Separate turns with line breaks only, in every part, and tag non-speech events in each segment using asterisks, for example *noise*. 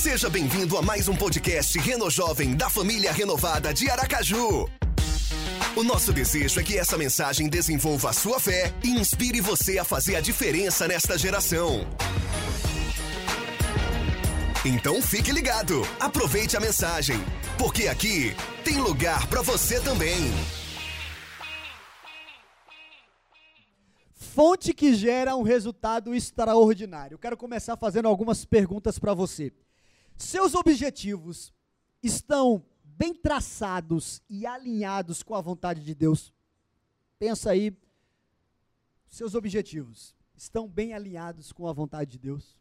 Seja bem-vindo a mais um podcast Reno Jovem da família renovada de Aracaju. O nosso desejo é que essa mensagem desenvolva a sua fé e inspire você a fazer a diferença nesta geração. Então fique ligado, aproveite a mensagem, porque aqui tem lugar para você também.
Fonte que gera um resultado extraordinário. Quero começar fazendo algumas perguntas para você. Seus objetivos estão bem traçados e alinhados com a vontade de Deus? Pensa aí, seus objetivos estão bem alinhados com a vontade de Deus?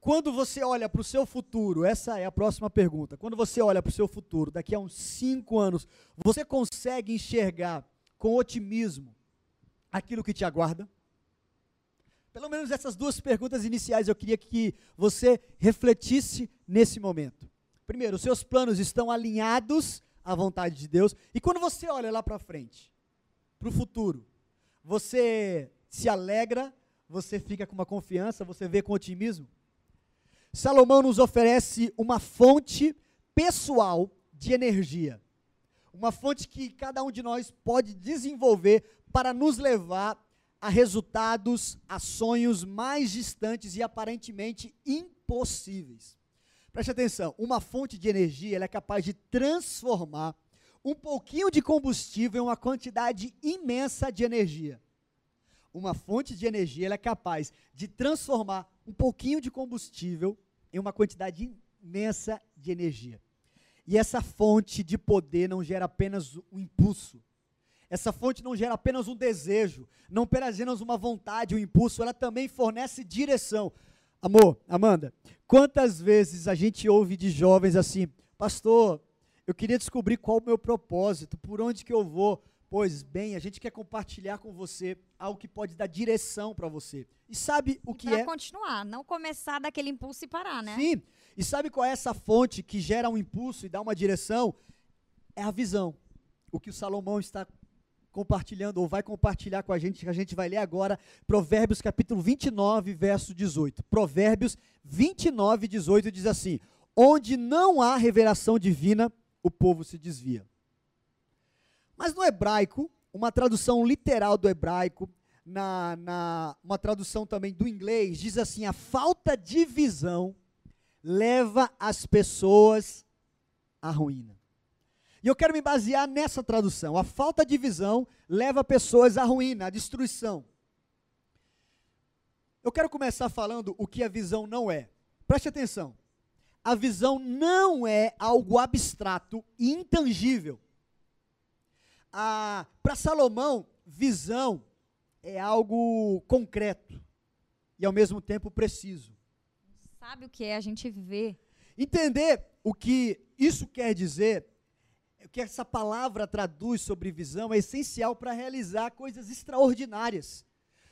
Quando você olha para o seu futuro, essa é a próxima pergunta. Quando você olha para o seu futuro, daqui a uns cinco anos, você consegue enxergar com otimismo aquilo que te aguarda? Pelo menos essas duas perguntas iniciais eu queria que você refletisse nesse momento. Primeiro, os seus planos estão alinhados à vontade de Deus. E quando você olha lá para frente, para o futuro, você se alegra, você fica com uma confiança, você vê com otimismo? Salomão nos oferece uma fonte pessoal de energia. Uma fonte que cada um de nós pode desenvolver para nos levar a resultados, a sonhos mais distantes e aparentemente impossíveis. Preste atenção, uma fonte de energia é capaz de transformar um pouquinho de combustível em uma quantidade imensa de energia. Uma fonte de energia é capaz de transformar um pouquinho de combustível em uma quantidade imensa de energia. E essa fonte de poder não gera apenas um impulso. Essa fonte não gera apenas um desejo, não apenas uma vontade, um impulso, ela também fornece direção. Amor, Amanda, quantas vezes a gente ouve de jovens assim, pastor, eu queria descobrir qual o meu propósito, por onde que eu vou. Pois bem, a gente quer compartilhar com você algo que pode dar direção para você. E sabe o que
pra
é?
continuar, não começar daquele impulso e parar, né?
Sim. E sabe qual é essa fonte que gera um impulso e dá uma direção? É a visão. O que o Salomão está compartilhando ou vai compartilhar com a gente, que a gente vai ler agora, Provérbios capítulo 29, verso 18. Provérbios 29, 18 diz assim: Onde não há revelação divina, o povo se desvia. Mas no hebraico, uma tradução literal do hebraico, na, na, uma tradução também do inglês, diz assim: a falta de visão leva as pessoas à ruína. E eu quero me basear nessa tradução. A falta de visão leva pessoas à ruína, à destruição. Eu quero começar falando o que a visão não é. Preste atenção. A visão não é algo abstrato e intangível para Salomão, visão é algo concreto e ao mesmo tempo preciso.
Sabe o que é a gente vê?
Entender o que isso quer dizer, o que essa palavra traduz sobre visão é essencial para realizar coisas extraordinárias.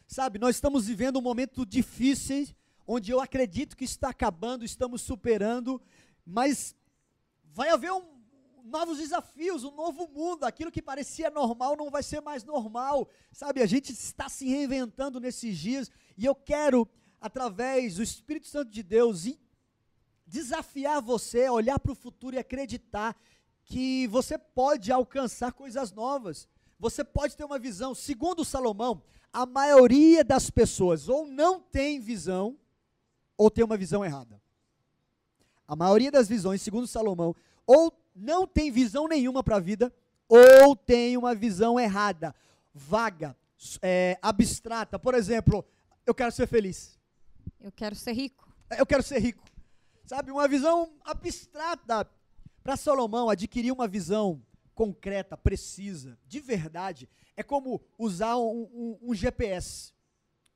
Sabe, nós estamos vivendo um momento difícil, onde eu acredito que está acabando, estamos superando, mas vai haver um, novos desafios, um novo mundo, aquilo que parecia normal não vai ser mais normal, sabe? A gente está se reinventando nesses dias e eu quero, através do Espírito Santo de Deus, desafiar você a olhar para o futuro e acreditar que você pode alcançar coisas novas. Você pode ter uma visão. Segundo Salomão, a maioria das pessoas ou não tem visão ou tem uma visão errada. A maioria das visões, segundo Salomão, ou não tem visão nenhuma para a vida, ou tem uma visão errada, vaga, é, abstrata. Por exemplo, eu quero ser feliz.
Eu quero ser rico.
Eu quero ser rico. Sabe, uma visão abstrata. Para Salomão, adquirir uma visão concreta, precisa, de verdade, é como usar um, um, um GPS,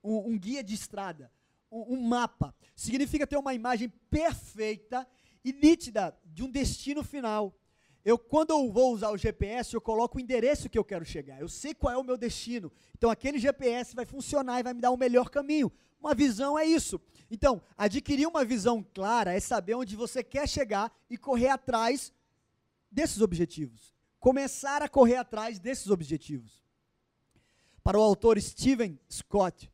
um, um, guia de estrada, um mapa. Significa ter uma imagem perfeita e nítida de um destino final. Eu, quando eu vou usar o GPS, eu coloco o endereço que eu quero chegar. Eu sei qual é o meu destino. Então, aquele GPS vai funcionar e vai me dar o um melhor caminho. Uma visão é isso. Então, adquirir uma visão clara é saber onde você quer chegar e correr atrás desses objetivos. Começar a correr atrás desses objetivos. Para o autor Steven Scott,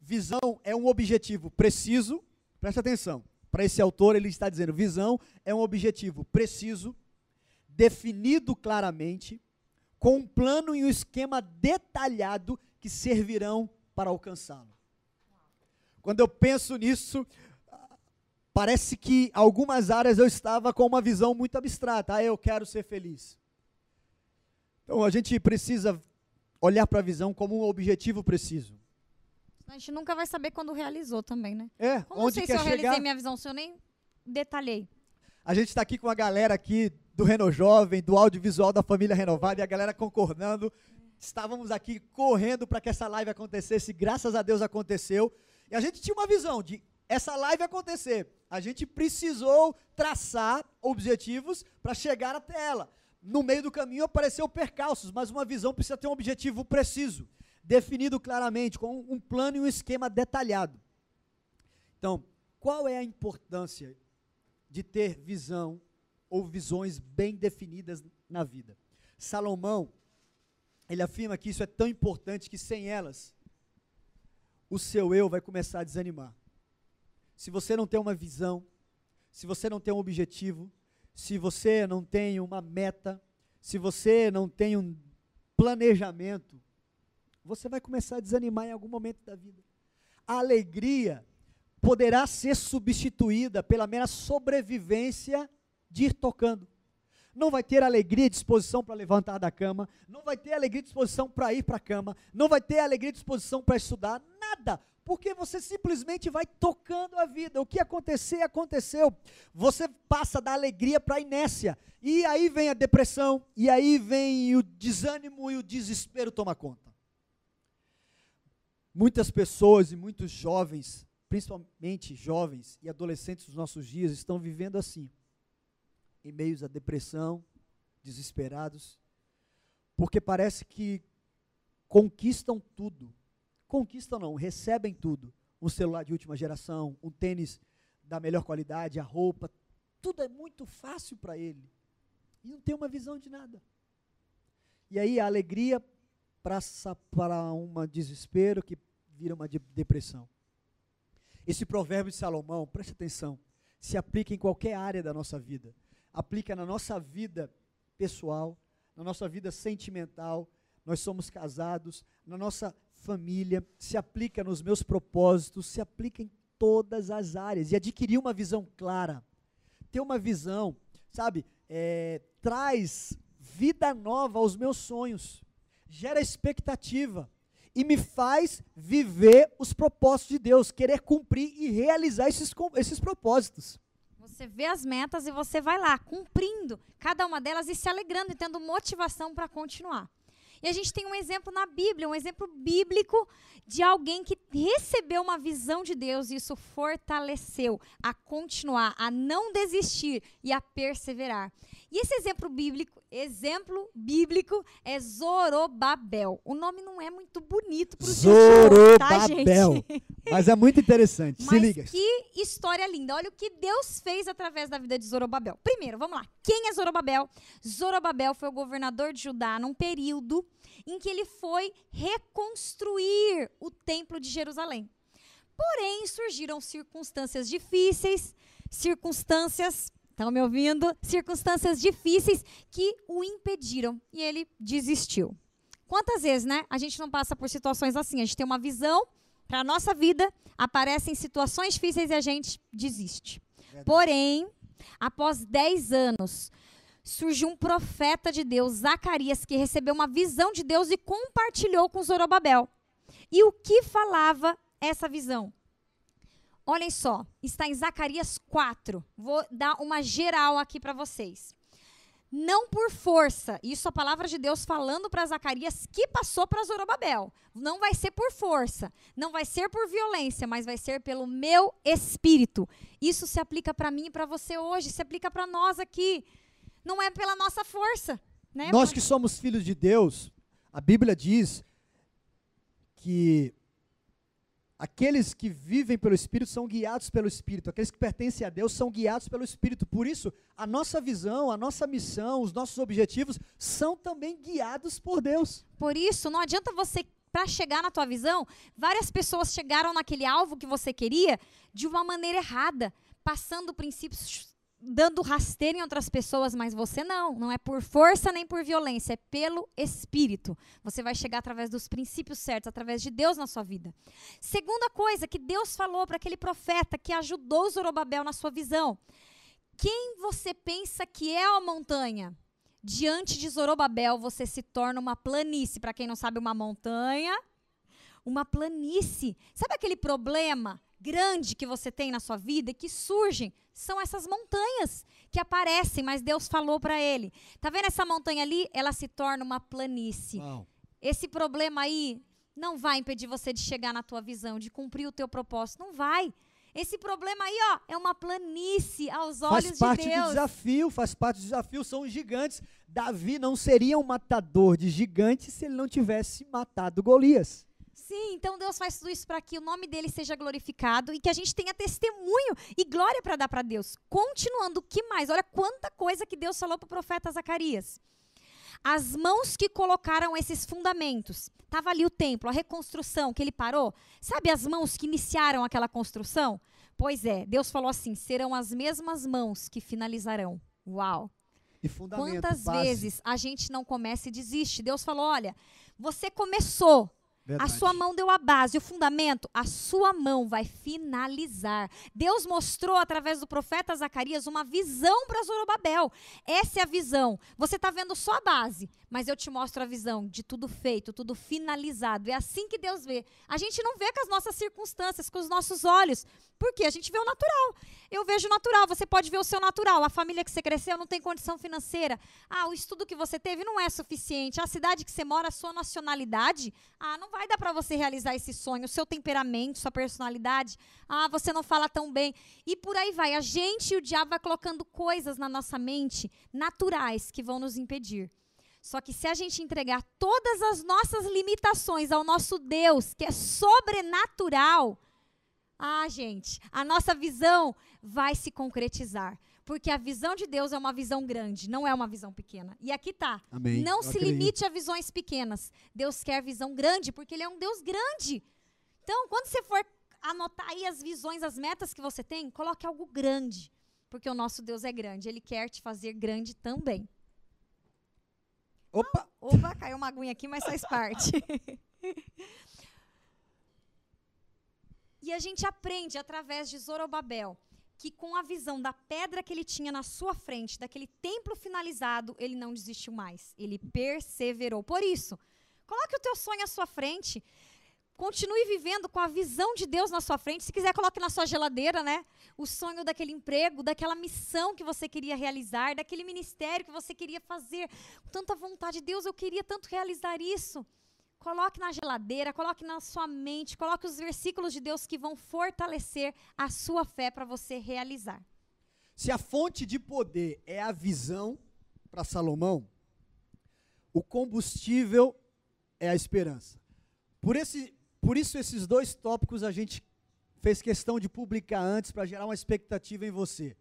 visão é um objetivo preciso, preste atenção, para esse autor, ele está dizendo: visão é um objetivo preciso, definido claramente, com um plano e um esquema detalhado que servirão para alcançá-lo. Quando eu penso nisso, parece que algumas áreas eu estava com uma visão muito abstrata. Ah, eu quero ser feliz. Então a gente precisa olhar para a visão como um objetivo preciso.
A gente nunca vai saber quando realizou também, né?
É,
Como
onde
sei se
quer
eu realizei
chegar.
minha visão, se eu nem detalhei.
A gente está aqui com a galera aqui do Reno Jovem, do audiovisual da família renovada e a galera concordando. Estávamos aqui correndo para que essa live acontecesse, graças a Deus aconteceu. E a gente tinha uma visão de essa live acontecer. A gente precisou traçar objetivos para chegar até ela. No meio do caminho apareceu percalços, mas uma visão precisa ter um objetivo preciso, definido claramente, com um plano e um esquema detalhado. Então, qual é a importância de ter visão ou visões bem definidas na vida? Salomão, ele afirma que isso é tão importante que sem elas, o seu eu vai começar a desanimar. Se você não tem uma visão, se você não tem um objetivo, se você não tem uma meta, se você não tem um planejamento, você vai começar a desanimar em algum momento da vida. A alegria poderá ser substituída pela mera sobrevivência de ir tocando. Não vai ter alegria e disposição para levantar da cama, não vai ter alegria e disposição para ir para a cama, não vai ter alegria e disposição para estudar, nada, porque você simplesmente vai tocando a vida. O que acontecer, aconteceu. Você passa da alegria para a inércia. E aí vem a depressão, e aí vem o desânimo e o desespero toma conta. Muitas pessoas e muitos jovens, principalmente jovens e adolescentes dos nossos dias, estão vivendo assim, em meios à depressão, desesperados, porque parece que conquistam tudo. Conquistam não, recebem tudo. Um celular de última geração, um tênis da melhor qualidade, a roupa, tudo é muito fácil para ele. E não tem uma visão de nada. E aí a alegria passa para um desespero que vira uma de depressão. Esse provérbio de Salomão, preste atenção, se aplica em qualquer área da nossa vida. Aplica na nossa vida pessoal, na nossa vida sentimental, nós somos casados, na nossa família, se aplica nos meus propósitos, se aplica em todas as áreas. E adquirir uma visão clara, ter uma visão, sabe, é, traz vida nova aos meus sonhos, gera expectativa e me faz viver os propósitos de Deus, querer cumprir e realizar esses, esses propósitos.
Você vê as metas e você vai lá, cumprindo cada uma delas e se alegrando e tendo motivação para continuar. E a gente tem um exemplo na Bíblia, um exemplo bíblico de alguém que recebeu uma visão de Deus e isso fortaleceu a continuar, a não desistir e a perseverar. E esse exemplo bíblico, exemplo bíblico é Zorobabel. O nome não é muito bonito para o
Zorobabel,
tá, gente?
Mas é muito interessante. Se liga.
que história linda. Olha o que Deus fez através da vida de Zorobabel. Primeiro, vamos lá. Quem é Zorobabel? Zorobabel foi o governador de Judá num período em que ele foi reconstruir o templo de Jerusalém. Porém, surgiram circunstâncias difíceis, circunstâncias, estão me ouvindo? Circunstâncias difíceis que o impediram e ele desistiu. Quantas vezes, né? A gente não passa por situações assim, a gente tem uma visão para a nossa vida, aparecem situações difíceis e a gente desiste. Porém, após 10 anos, surgiu um profeta de Deus, Zacarias, que recebeu uma visão de Deus e compartilhou com Zorobabel. E o que falava essa visão? Olhem só, está em Zacarias 4. Vou dar uma geral aqui para vocês. Não por força, isso a palavra de Deus falando para Zacarias que passou para Zorobabel. Não vai ser por força, não vai ser por violência, mas vai ser pelo meu espírito. Isso se aplica para mim e para você hoje, se aplica para nós aqui. Não é pela nossa força, né?
Nós que somos filhos de Deus, a Bíblia diz que aqueles que vivem pelo Espírito são guiados pelo Espírito, aqueles que pertencem a Deus são guiados pelo Espírito. Por isso, a nossa visão, a nossa missão, os nossos objetivos são também guiados por Deus.
Por isso, não adianta você para chegar na tua visão, várias pessoas chegaram naquele alvo que você queria de uma maneira errada. passando princípios, dando rasteiro em outras pessoas, mas você não. Não é por força nem por violência, é pelo Espírito. Você vai chegar através dos princípios certos, através de Deus na sua vida. Segunda coisa que Deus falou para aquele profeta que ajudou Zorobabel na sua visão. Quem você pensa que é a montanha? Diante de Zorobabel, você se torna uma planície. Para quem não sabe, uma montanha, uma planície. Sabe aquele problema grande que você tem na sua vida e que surgem? São essas montanhas que aparecem, mas Deus falou para ele. Tá vendo essa montanha ali? Ela se torna uma planície.
Uau.
Esse problema aí não vai impedir você de chegar na tua visão, de cumprir o teu propósito. Não vai. Esse problema aí, ó, é uma planície aos olhos
Faz parte
de
do
Deus.
desafio, faz parte do desafio, são os gigantes. Davi não seria um matador de gigantes se ele não tivesse matado Golias.
Sim, então Deus faz tudo isso para que o nome dele seja glorificado e que a gente tenha testemunho e glória para dar para Deus. Continuando, o que mais? Olha quanta coisa que Deus falou para o profeta Zacarias. As mãos que colocaram esses fundamentos. Estava ali o templo, a reconstrução que ele parou. Sabe as mãos que iniciaram aquela construção? Pois é, Deus falou assim: serão as mesmas mãos que finalizarão. Uau!
E
Quantas
base.
vezes a gente não começa e desiste? Deus falou: olha, você começou,
Verdade.
a sua mão deu a base, o fundamento, a sua mão vai finalizar. Deus mostrou através do profeta Zacarias uma visão para Zorobabel. Essa é a visão. Você está vendo só a base, mas eu te mostro a visão de tudo feito, tudo finalizado. É assim que Deus vê. A gente não vê com as nossas circunstâncias, com os nossos olhos. Por quê? A gente vê o natural. Eu vejo o natural, você pode ver o seu natural. A família que você cresceu não tem condição financeira. Ah, o estudo que você teve não é suficiente. A cidade que você mora, a sua nacionalidade, ah, não vai dar para você realizar esse sonho. O seu temperamento, sua personalidade, ah, você não fala tão bem. E por aí vai. A gente e o diabo vai colocando coisas na nossa mente naturais que vão nos impedir. Só que se a gente entregar todas as nossas limitações ao nosso Deus, que é sobrenatural, ah, gente, a nossa visão vai se concretizar. Porque a visão de Deus é uma visão grande, não é uma visão pequena. E aqui tá.
Amém.
Não
Eu
se
acredito.
limite a visões pequenas. Deus quer visão grande, porque Ele é um Deus grande. Então, quando você for anotar aí as visões, as metas que você tem, coloque algo grande. Porque o nosso Deus é grande. Ele quer te fazer grande também.
Opa!
Opa, caiu uma aguinha aqui, mas faz parte. *laughs* e a gente aprende através de Zorobabel que com a visão da pedra que ele tinha na sua frente, daquele templo finalizado, ele não desistiu mais. Ele perseverou. Por isso, coloque o teu sonho à sua frente. Continue vivendo com a visão de Deus na sua frente. Se quiser, coloque na sua geladeira, né? O sonho daquele emprego, daquela missão que você queria realizar, daquele ministério que você queria fazer. Com tanta vontade, Deus, eu queria tanto realizar isso. Coloque na geladeira, coloque na sua mente, coloque os versículos de Deus que vão fortalecer a sua fé para você realizar.
Se a fonte de poder é a visão para Salomão, o combustível é a esperança. Por, esse, por isso, esses dois tópicos a gente fez questão de publicar antes para gerar uma expectativa em você.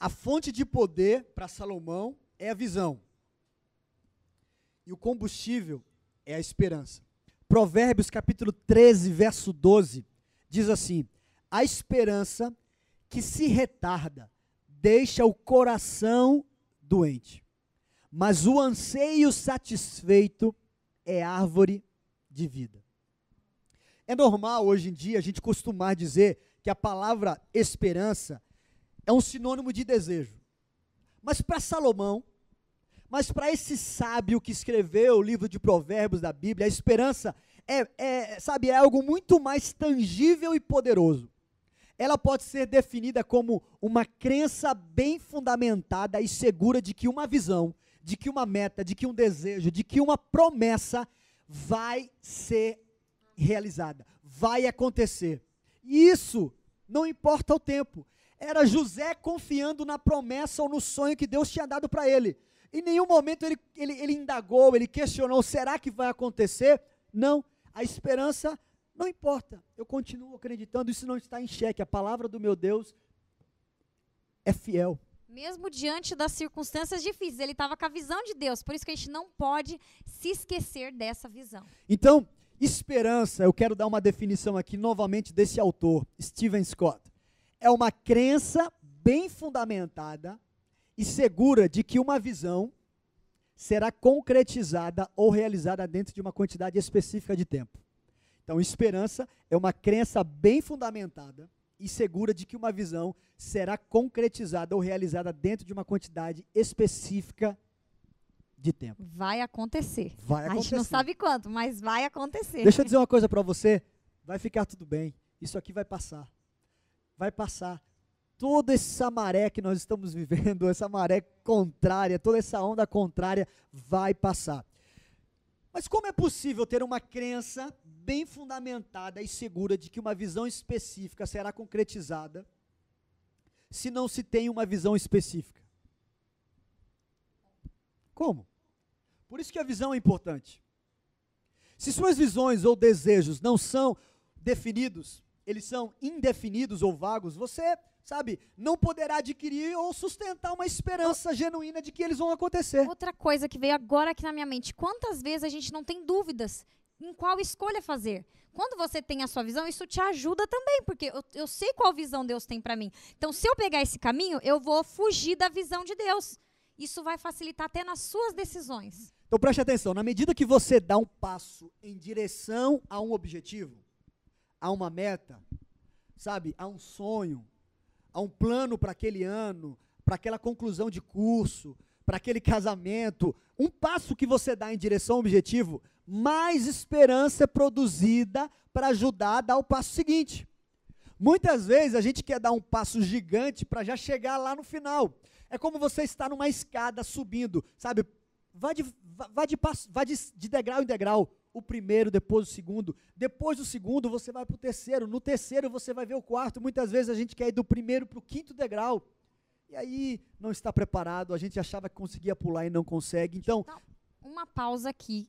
A fonte de poder para Salomão é a visão. E o combustível é a esperança. Provérbios capítulo 13, verso 12, diz assim: A esperança que se retarda deixa o coração doente, mas o anseio satisfeito é árvore de vida. É normal hoje em dia a gente costumar dizer que a palavra esperança é um sinônimo de desejo. Mas para Salomão, mas para esse sábio que escreveu o livro de Provérbios da Bíblia, a esperança é, é, sabe, é algo muito mais tangível e poderoso. Ela pode ser definida como uma crença bem fundamentada e segura de que uma visão, de que uma meta, de que um desejo, de que uma promessa vai ser realizada, vai acontecer. E isso não importa o tempo. Era José confiando na promessa ou no sonho que Deus tinha dado para ele. Em nenhum momento ele, ele, ele indagou, ele questionou: será que vai acontecer? Não. A esperança não importa. Eu continuo acreditando, isso não está em xeque. A palavra do meu Deus é fiel.
Mesmo diante das circunstâncias difíceis, ele estava com a visão de Deus. Por isso que a gente não pode se esquecer dessa visão.
Então, esperança, eu quero dar uma definição aqui novamente desse autor, Stephen Scott. é uma crença bem fundamentada e segura de que uma visão será concretizada ou realizada dentro de uma quantidade específica de tempo. Então, esperança é uma crença bem fundamentada e segura de que uma visão será concretizada ou realizada dentro de uma quantidade específica de tempo.
Vai acontecer.
Vai
A gente
acontecer.
não sabe quanto, mas vai acontecer.
Deixa eu dizer uma coisa para você, vai ficar tudo bem. Isso aqui vai passar. Vai passar. Toda essa maré que nós estamos vivendo, essa maré contrária, toda essa onda contrária vai passar. Mas como é possível ter uma crença bem fundamentada e segura de que uma visão específica será concretizada se não se tem uma visão específica? Como? Por isso que a visão é importante. Se suas visões ou desejos não são definidos, eles são indefinidos ou vagos, você, sabe, não poderá adquirir ou sustentar uma esperança genuína de que eles vão acontecer.
Outra coisa que veio agora aqui na minha mente: quantas vezes a gente não tem dúvidas em qual escolha fazer? Quando você tem a sua visão, isso te ajuda também, porque eu, eu sei qual visão Deus tem para mim. Então, se eu pegar esse caminho, eu vou fugir da visão de Deus. Isso vai facilitar até nas suas decisões.
Então preste atenção, na medida que você dá um passo em direção a um objetivo, a uma meta, sabe, a um sonho, a um plano para aquele ano, para aquela conclusão de curso, para aquele casamento, um passo que você dá em direção ao objetivo, mais esperança é produzida para ajudar a dar o passo seguinte. Muitas vezes a gente quer dar um passo gigante para já chegar lá no final. É como você estar numa escada subindo, sabe? Vai de, vai de, passo, vai de, de degrau em degrau. O primeiro, depois o segundo. Depois do segundo, você vai para o terceiro. No terceiro, você vai ver o quarto. Muitas vezes a gente quer ir do primeiro para o quinto degrau. E aí não está preparado. A gente achava que conseguia pular e não consegue. Então,
Uma pausa aqui.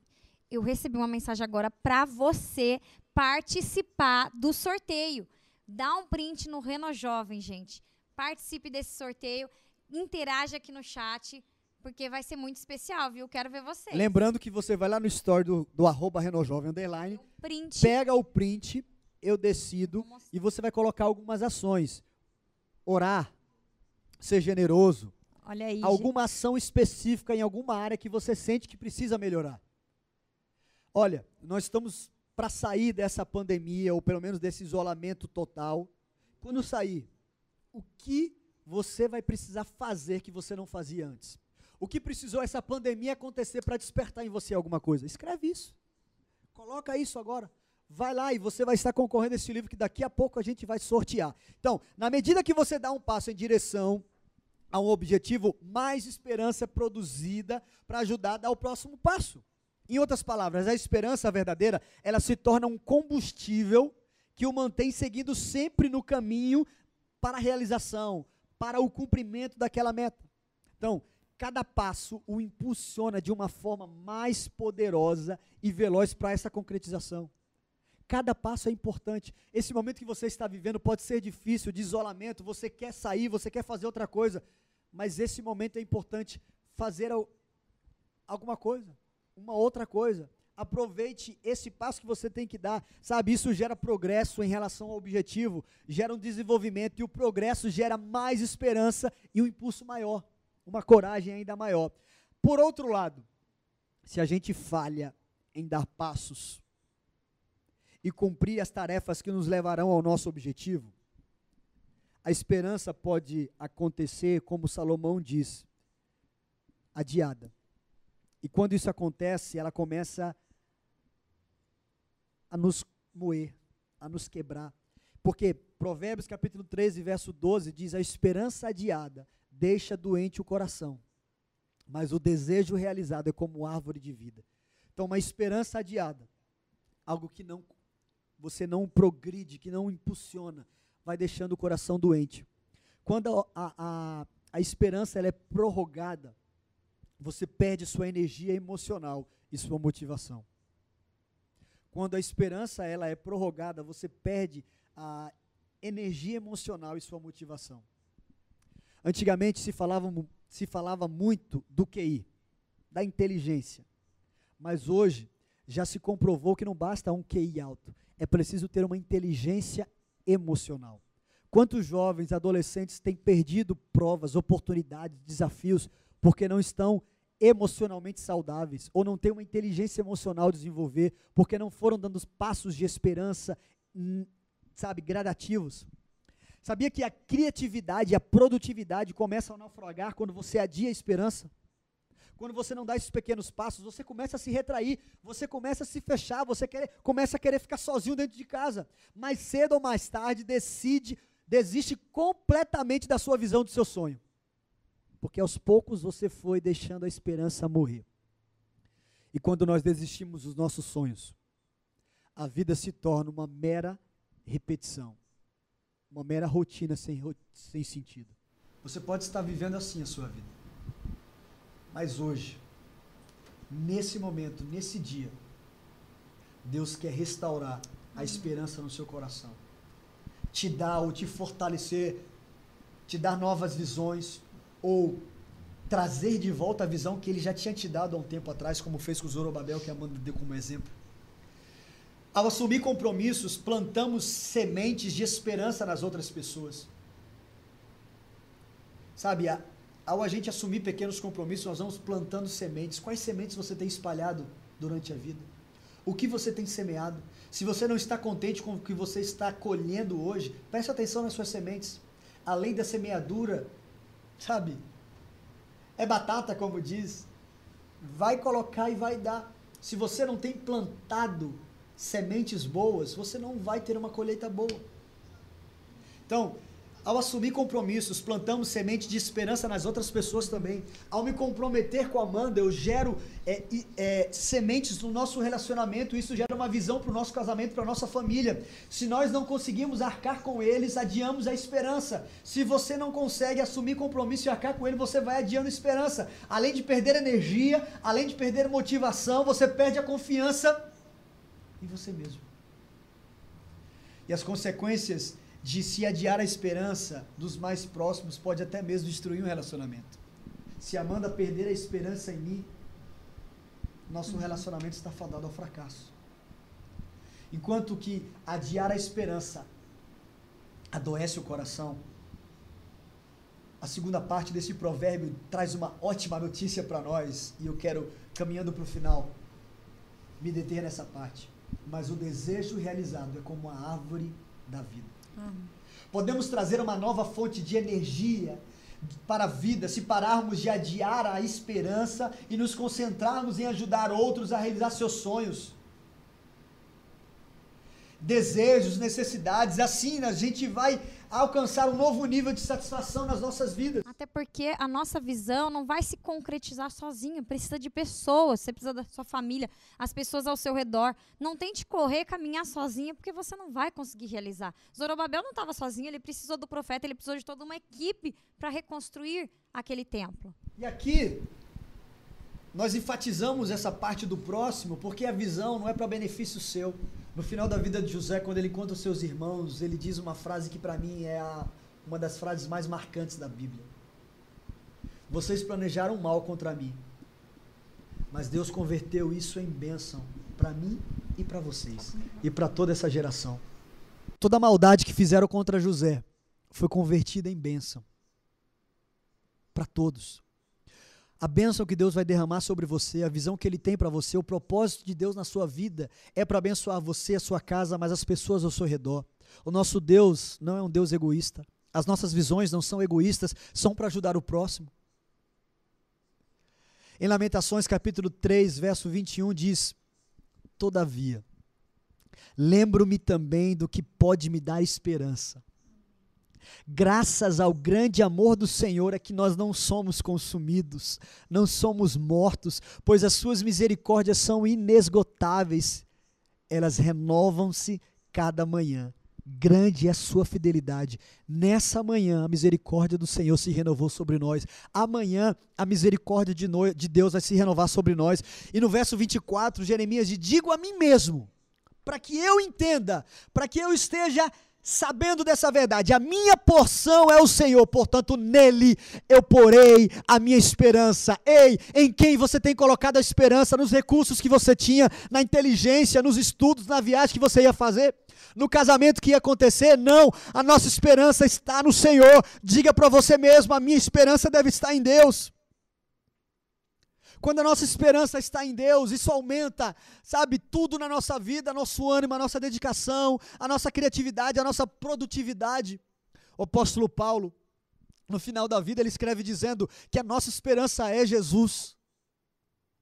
Eu recebi uma mensagem agora para você participar do sorteio. Dá um print no Reno Jovem, gente. Participe desse sorteio, interaja aqui no chat, porque vai ser muito especial, viu? Quero ver você.
lembrando que você vai lá no story do, do arroba Renojovem Underline,
Print.
pega o print, eu decido, e você vai colocar algumas ações. Orar, ser generoso,
Olha aí. gente.
alguma ação específica em alguma área que você sente que precisa melhorar. Olha, nós estamos para sair dessa pandemia, ou pelo menos desse isolamento total. Quando sair, o que você vai precisar fazer que você não fazia antes? O que precisou essa pandemia acontecer para despertar em você alguma coisa? Escreve isso. Coloca isso agora. Vai lá e você vai estar concorrendo a esse livro que daqui a pouco a gente vai sortear. Então, na medida que você dá um passo em direção a um objetivo, mais esperança é produzida para ajudar a dar o próximo passo. Em outras palavras, a esperança verdadeira, ela se torna um combustível que o mantém seguindo sempre no caminho para a realização, para o cumprimento daquela meta. Então, cada passo o impulsiona de uma forma mais poderosa e veloz para essa concretização. Cada passo é importante. Esse momento que você está vivendo pode ser difícil, de isolamento, você quer sair, você quer fazer outra coisa, mas esse momento é importante fazer al- alguma coisa, uma outra coisa. Aproveite esse passo que você tem que dar, sabe? Isso gera progresso em relação ao objetivo, gera um desenvolvimento e o progresso gera mais esperança e um impulso maior, uma coragem ainda maior. Por outro lado, se a gente falha em dar passos e cumprir as tarefas que nos levarão ao nosso objetivo, a esperança pode acontecer, como Salomão diz, adiada. E quando isso acontece, ela começa a nos moer, a nos quebrar. Porque Provérbios capítulo 13, verso 12 diz: A esperança adiada deixa doente o coração, mas o desejo realizado é como árvore de vida. Então, uma esperança adiada, algo que não você não progride, que não impulsiona, vai deixando o coração doente. Quando a, a, a esperança ela é prorrogada, você perde sua energia emocional e sua motivação. Quando a esperança ela é prorrogada, você perde a energia emocional e sua motivação. Antigamente se falava, se falava muito do QI, da inteligência. Mas hoje já se comprovou que não basta um QI alto, é preciso ter uma inteligência emocional. Quantos jovens, adolescentes têm perdido provas, oportunidades, desafios, porque não estão emocionalmente saudáveis, ou não têm uma inteligência emocional desenvolver, porque não foram dando passos de esperança, sabe, gradativos. Sabia que a criatividade e a produtividade começam a naufragar quando você adia a esperança? Quando você não dá esses pequenos passos, você começa a se retrair, você começa a se fechar, você quer, começa a querer ficar sozinho dentro de casa. Mais cedo ou mais tarde, decide, desiste completamente da sua visão do seu sonho. Porque aos poucos você foi deixando a esperança morrer. E quando nós desistimos dos nossos sonhos, a vida se torna uma mera repetição, uma mera rotina sem, sem sentido. Você pode estar vivendo assim a sua vida. Mas hoje, nesse momento, nesse dia, Deus quer restaurar a esperança no seu coração. Te dar ou te fortalecer, te dar novas visões, ou trazer de volta a visão que ele já tinha te dado há um tempo atrás, como fez com Zorobabel, que a Amanda deu como exemplo. Ao assumir compromissos, plantamos sementes de esperança nas outras pessoas. Sabe, ao a gente assumir pequenos compromissos, nós vamos plantando sementes. Quais sementes você tem espalhado durante a vida? O que você tem semeado? Se você não está contente com o que você está colhendo hoje, preste atenção nas suas sementes. Além da semeadura Sabe? É batata, como diz. Vai colocar e vai dar. Se você não tem plantado sementes boas, você não vai ter uma colheita boa. Então, ao assumir compromissos, plantamos semente de esperança nas outras pessoas também. Ao me comprometer com a Amanda, eu gero é, é, sementes no nosso relacionamento. Isso gera uma visão para o nosso casamento, para a nossa família. Se nós não conseguimos arcar com eles, adiamos a esperança. Se você não consegue assumir compromisso e arcar com ele, você vai adiando a esperança. Além de perder energia, além de perder motivação, você perde a confiança em você mesmo. E as consequências de se adiar a esperança dos mais próximos pode até mesmo destruir um relacionamento. Se Amanda perder a esperança em mim, nosso relacionamento está fadado ao fracasso. Enquanto que adiar a esperança adoece o coração, a segunda parte desse provérbio traz uma ótima notícia para nós, e eu quero, caminhando para o final, me deter nessa parte. Mas o desejo realizado é como a árvore da vida. Podemos trazer uma nova fonte de energia para a vida se pararmos de adiar a esperança e nos concentrarmos em ajudar outros a realizar seus sonhos. Desejos, necessidades, assim a gente vai alcançar um novo nível de satisfação nas nossas vidas.
Até porque a nossa visão não vai se concretizar sozinha, precisa de pessoas, você precisa da sua família, as pessoas ao seu redor. Não tente correr, caminhar sozinha, porque você não vai conseguir realizar. Zorobabel não estava sozinho, ele precisou do profeta, ele precisou de toda uma equipe para reconstruir aquele templo.
E aqui nós enfatizamos essa parte do próximo porque a visão não é para benefício seu. No final da vida de José, quando ele encontra os seus irmãos, ele diz uma frase que para mim é a, uma das frases mais marcantes da Bíblia. Vocês planejaram mal contra mim, mas Deus converteu isso em bênção para mim e para vocês e para toda essa geração. Toda a maldade que fizeram contra José foi convertida em bênção para todos a bênção que Deus vai derramar sobre você, a visão que Ele tem para você, o propósito de Deus na sua vida é para abençoar você, a sua casa, mas as pessoas ao seu redor. O nosso Deus não é um Deus egoísta. As nossas visões não são egoístas, são para ajudar o próximo. Em Lamentações, capítulo 3, verso 21, diz: Todavia, lembro-me também do que pode me dar esperança Graças ao grande amor do Senhor é que nós não somos consumidos, não somos mortos, pois as suas misericórdias são inesgotáveis. Elas renovam-se cada manhã. Grande é a sua fidelidade. Nessa manhã, a misericórdia do Senhor se renovou sobre nós. Amanhã, a misericórdia de, no, de Deus vai se renovar sobre nós. E no verso 24, Jeremias diz: Digo a mim mesmo, para que eu entenda, para que eu esteja sabendo dessa verdade, a minha porção é o Senhor, portanto, nele eu porei a minha esperança. Ei, em quem você tem colocado a esperança? Nos recursos que você tinha, na inteligência, nos estudos, na viagem que você ia fazer? No casamento que ia acontecer? Não, a nossa esperança está no Senhor. Diga para você mesmo: a minha esperança deve estar em Deus. Quando a nossa esperança está em Deus, isso aumenta, sabe, tudo na nossa vida, nosso ânimo, a nossa dedicação, a nossa criatividade, a nossa produtividade. O apóstolo Paulo, no final da vida, ele escreve dizendo que a nossa esperança é Jesus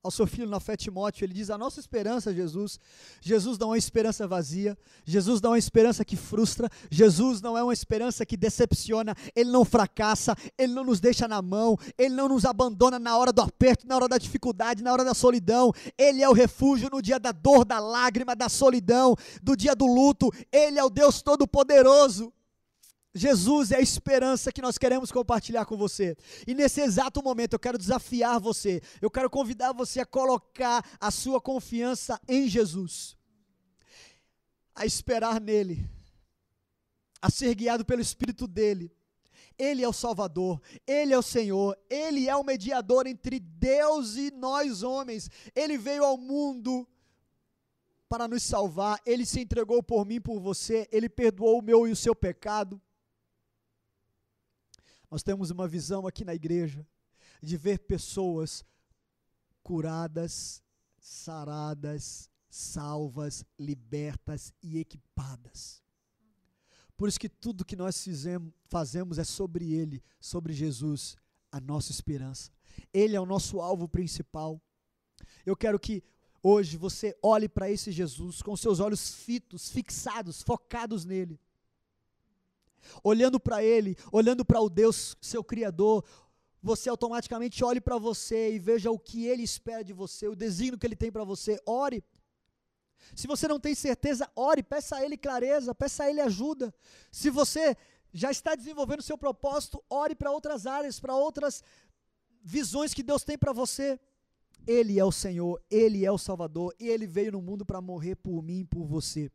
ao seu filho na fé Timóteo, ele diz: a nossa esperança, Jesus, Jesus não é uma esperança vazia, Jesus não é uma esperança que frustra, Jesus não é uma esperança que decepciona, ele não fracassa, ele não nos deixa na mão, ele não nos abandona na hora do aperto, na hora da dificuldade, na hora da solidão, ele é o refúgio no dia da dor, da lágrima, da solidão, do dia do luto, ele é o Deus Todo-Poderoso. Jesus é a esperança que nós queremos compartilhar com você. E nesse exato momento eu quero desafiar você, eu quero convidar você a colocar a sua confiança em Jesus, a esperar nele, a ser guiado pelo Espírito dele. Ele é o Salvador, Ele é o Senhor, Ele é o mediador entre Deus e nós homens. Ele veio ao mundo para nos salvar, Ele se entregou por mim, por você, Ele perdoou o meu e o seu pecado. Nós temos uma visão aqui na igreja de ver pessoas curadas, saradas, salvas, libertas e equipadas. Por isso que tudo que nós fizemos, fazemos é sobre Ele, sobre Jesus, a nossa esperança. Ele é o nosso alvo principal. Eu quero que hoje você olhe para esse Jesus com seus olhos fitos, fixados, focados nele olhando para Ele, olhando para o Deus, seu Criador, você automaticamente olhe para você e veja o que Ele espera de você, o desígnio que Ele tem para você. Ore. Se você não tem certeza, ore, peça a Ele clareza, peça a Ele ajuda. Se você já está desenvolvendo seu propósito, ore para outras áreas, para outras visões que Deus tem para você. Ele é o Senhor, Ele é o Salvador, Ele veio no mundo para morrer por mim e por você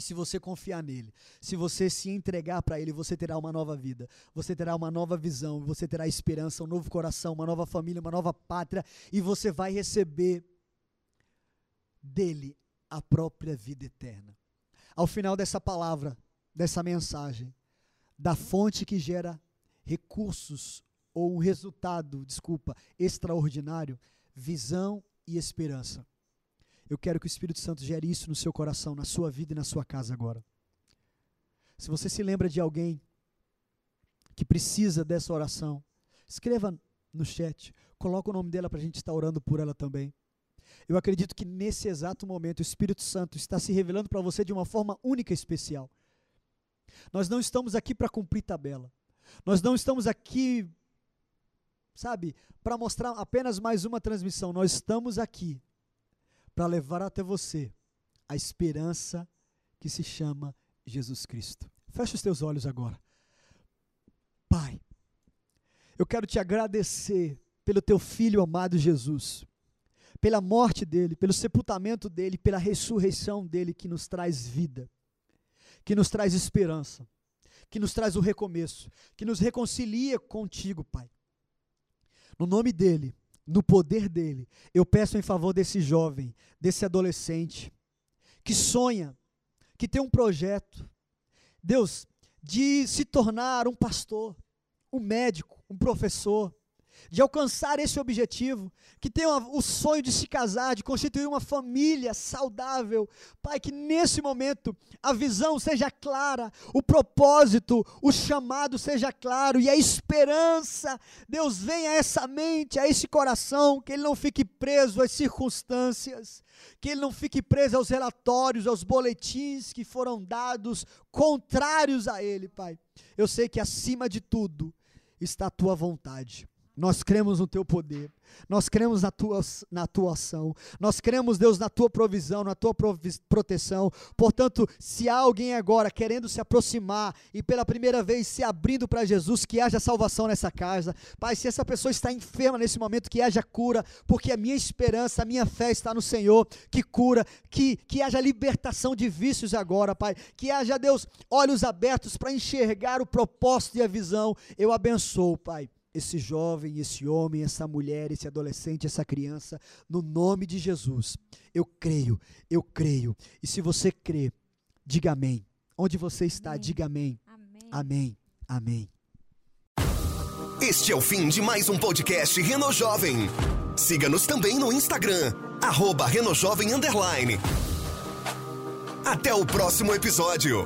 se você confiar nele, se você se entregar para ele, você terá uma nova vida, você terá uma nova visão, você terá esperança, um novo coração, uma nova família, uma nova pátria, e você vai receber dele a própria vida eterna. Ao final dessa palavra, dessa mensagem, da fonte que gera recursos ou um resultado, desculpa, extraordinário, visão e esperança. Eu quero que o Espírito Santo gere isso no seu coração, na sua vida e na sua casa agora. Se você se lembra de alguém que precisa dessa oração, escreva no chat, coloca o nome dela para a gente estar orando por ela também. Eu acredito que nesse exato momento o Espírito Santo está se revelando para você de uma forma única e especial. Nós não estamos aqui para cumprir tabela. Nós não estamos aqui, sabe, para mostrar apenas mais uma transmissão. Nós estamos aqui para levar até você a esperança que se chama Jesus Cristo. Feche os teus olhos agora. Pai, eu quero te agradecer pelo teu filho amado Jesus, pela morte dele, pelo sepultamento dele, pela ressurreição dele que nos traz vida, que nos traz esperança, que nos traz o recomeço, que nos reconcilia contigo, Pai. No nome dele, no poder dele, eu peço em favor desse jovem, desse adolescente, que sonha, que tem um projeto, Deus, de se tornar um pastor, um médico, um professor, de alcançar esse objetivo, que tem o sonho de se casar, de constituir uma família saudável. Pai, que nesse momento a visão seja clara, o propósito, o chamado seja claro e a esperança, Deus, venha a essa mente, a esse coração, que ele não fique preso às circunstâncias, que ele não fique preso aos relatórios, aos boletins que foram dados contrários a ele, Pai. Eu sei que acima de tudo está a tua vontade Nós cremos no teu poder. Nós cremos na tua, na tua ação. Nós cremos, Deus, na tua provisão, na tua proteção. Portanto, se há alguém agora querendo se aproximar e pela primeira vez se abrindo para Jesus, que haja salvação nessa casa. Pai, se essa pessoa está enferma nesse momento, que haja cura, porque a minha esperança, a minha fé está no Senhor, que cura, que, que haja libertação de vícios agora, Pai. Que haja, Deus, olhos abertos para enxergar o propósito e a visão. Eu abençoo, Pai esse jovem, esse homem, essa mulher, esse adolescente, essa criança, no nome de Jesus. Eu creio, eu creio. E se você crê, diga amém. Onde você está, amém. diga amém. Amém. Amém. Amém.
Este é o fim de mais um podcast Reno Jovem. Siga-nos também no Instagram, arroba Reno Jovem Underline. Até o próximo episódio.